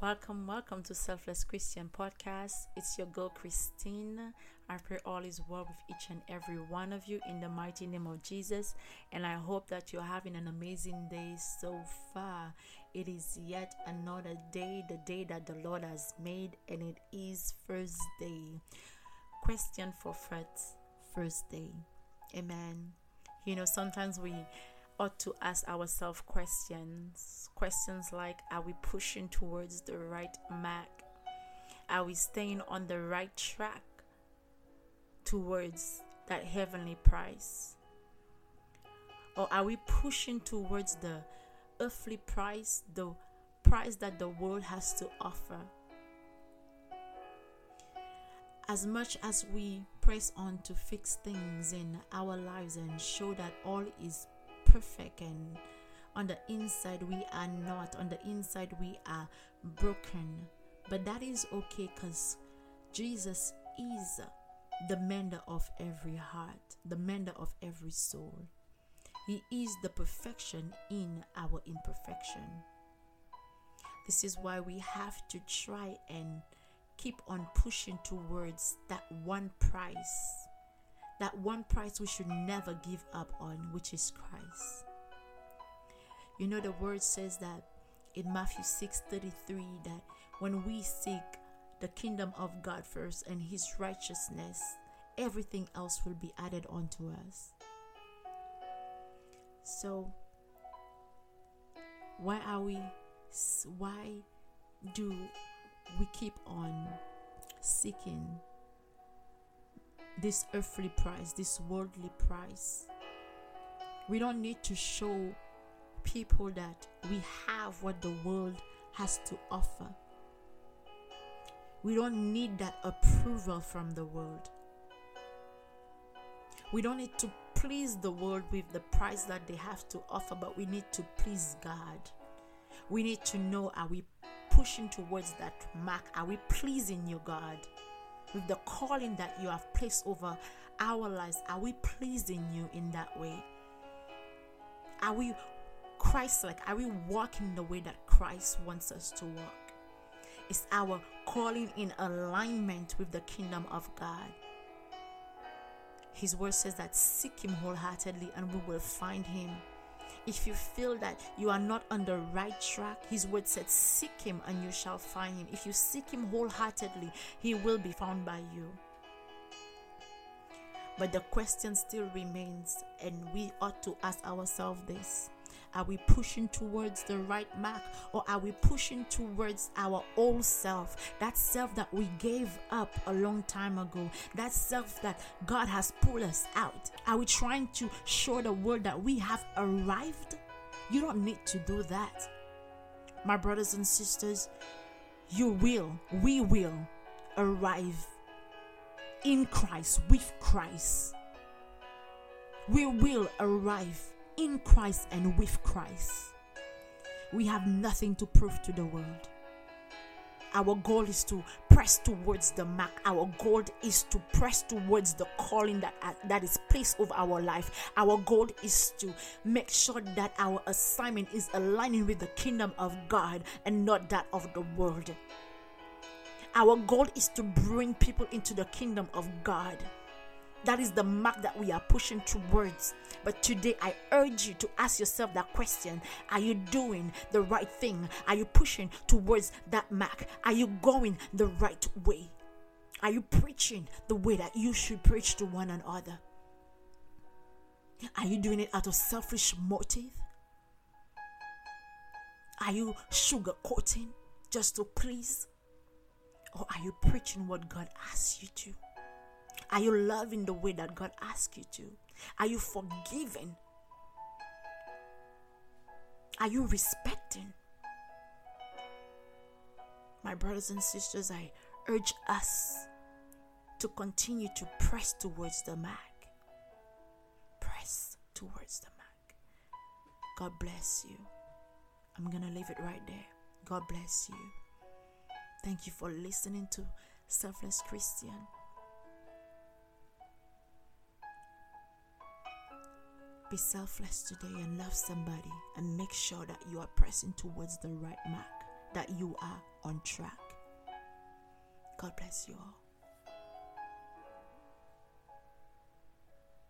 Welcome, welcome to Selfless Christian Podcast. It's your girl Christine. I pray all is well with each and every one of you in the mighty name of Jesus. And I hope that you're having an amazing day so far. It is yet another day, the day that the Lord has made, and it is first day. Question for Thought, first day. Amen. You know, sometimes we ought to ask ourselves questions. Questions like Are we pushing towards the right mark? Are we staying on the right track towards that heavenly price? Or are we pushing towards the earthly price, the price that the world has to offer? As much as we press on to fix things in our lives and show that all is perfect and on the inside we are not on the inside we are broken. But that is okay because jesus is the mender of every heart the mender of every soul. He is the perfection in our imperfection. This is why we have to try and keep on pushing towards that one price that one price we should never give up on, which is Christ. You know, the word says that in Matthew 6 33 that when we seek the kingdom of God first and his righteousness, everything else will be added onto us. So, why are we, why do we keep on seeking this earthly price, this worldly price. We don't need to show people that we have what the world has to offer. We don't need that approval from the world. We don't need to please the world with the price that they have to offer, but we need to please God. We need to know are we pushing towards that mark? Are we pleasing you, God? With the calling that you have placed over our lives? Are we pleasing you in that way? Are we Christ like? Are we walking the way that Christ wants us to walk? Is our calling in alignment with the kingdom of God? His word says that seek Him wholeheartedly and we will find Him. If you feel that you are not on the right track, His word said, Seek Him and you shall find Him. If you seek Him wholeheartedly, He will be found by you. But the question still remains, and we ought to ask ourselves this are we pushing towards the right mark or are we pushing towards our old self? That self that we gave up a long time ago, that self that God has pulled us out. Are we trying to show the world that we have arrived? You don't need to do that. My brothers and sisters, you will, we will arrive in Christ, with Christ. We will arrive in Christ and with Christ. We have nothing to prove to the world. Our goal is to press towards the mark. Our goal is to press towards the calling that, uh, that is placed over our life. Our goal is to make sure that our assignment is aligning with the kingdom of God and not that of the world. Our goal is to bring people into the kingdom of God. That is the mark that we are pushing towards. But today, I urge you to ask yourself that question Are you doing the right thing? Are you pushing towards that mark? Are you going the right way? Are you preaching the way that you should preach to one another? Are you doing it out of selfish motive? Are you sugarcoating just to please? Or are you preaching what God asks you to? Are you loving the way that God asks you to? Are you forgiving? Are you respecting? My brothers and sisters, I urge us to continue to press towards the mark. Press towards the mark. God bless you. I'm going to leave it right there. God bless you. Thank you for listening to Selfless Christian. Be selfless today and love somebody and make sure that you are pressing towards the right mark that you are on track. God bless you all.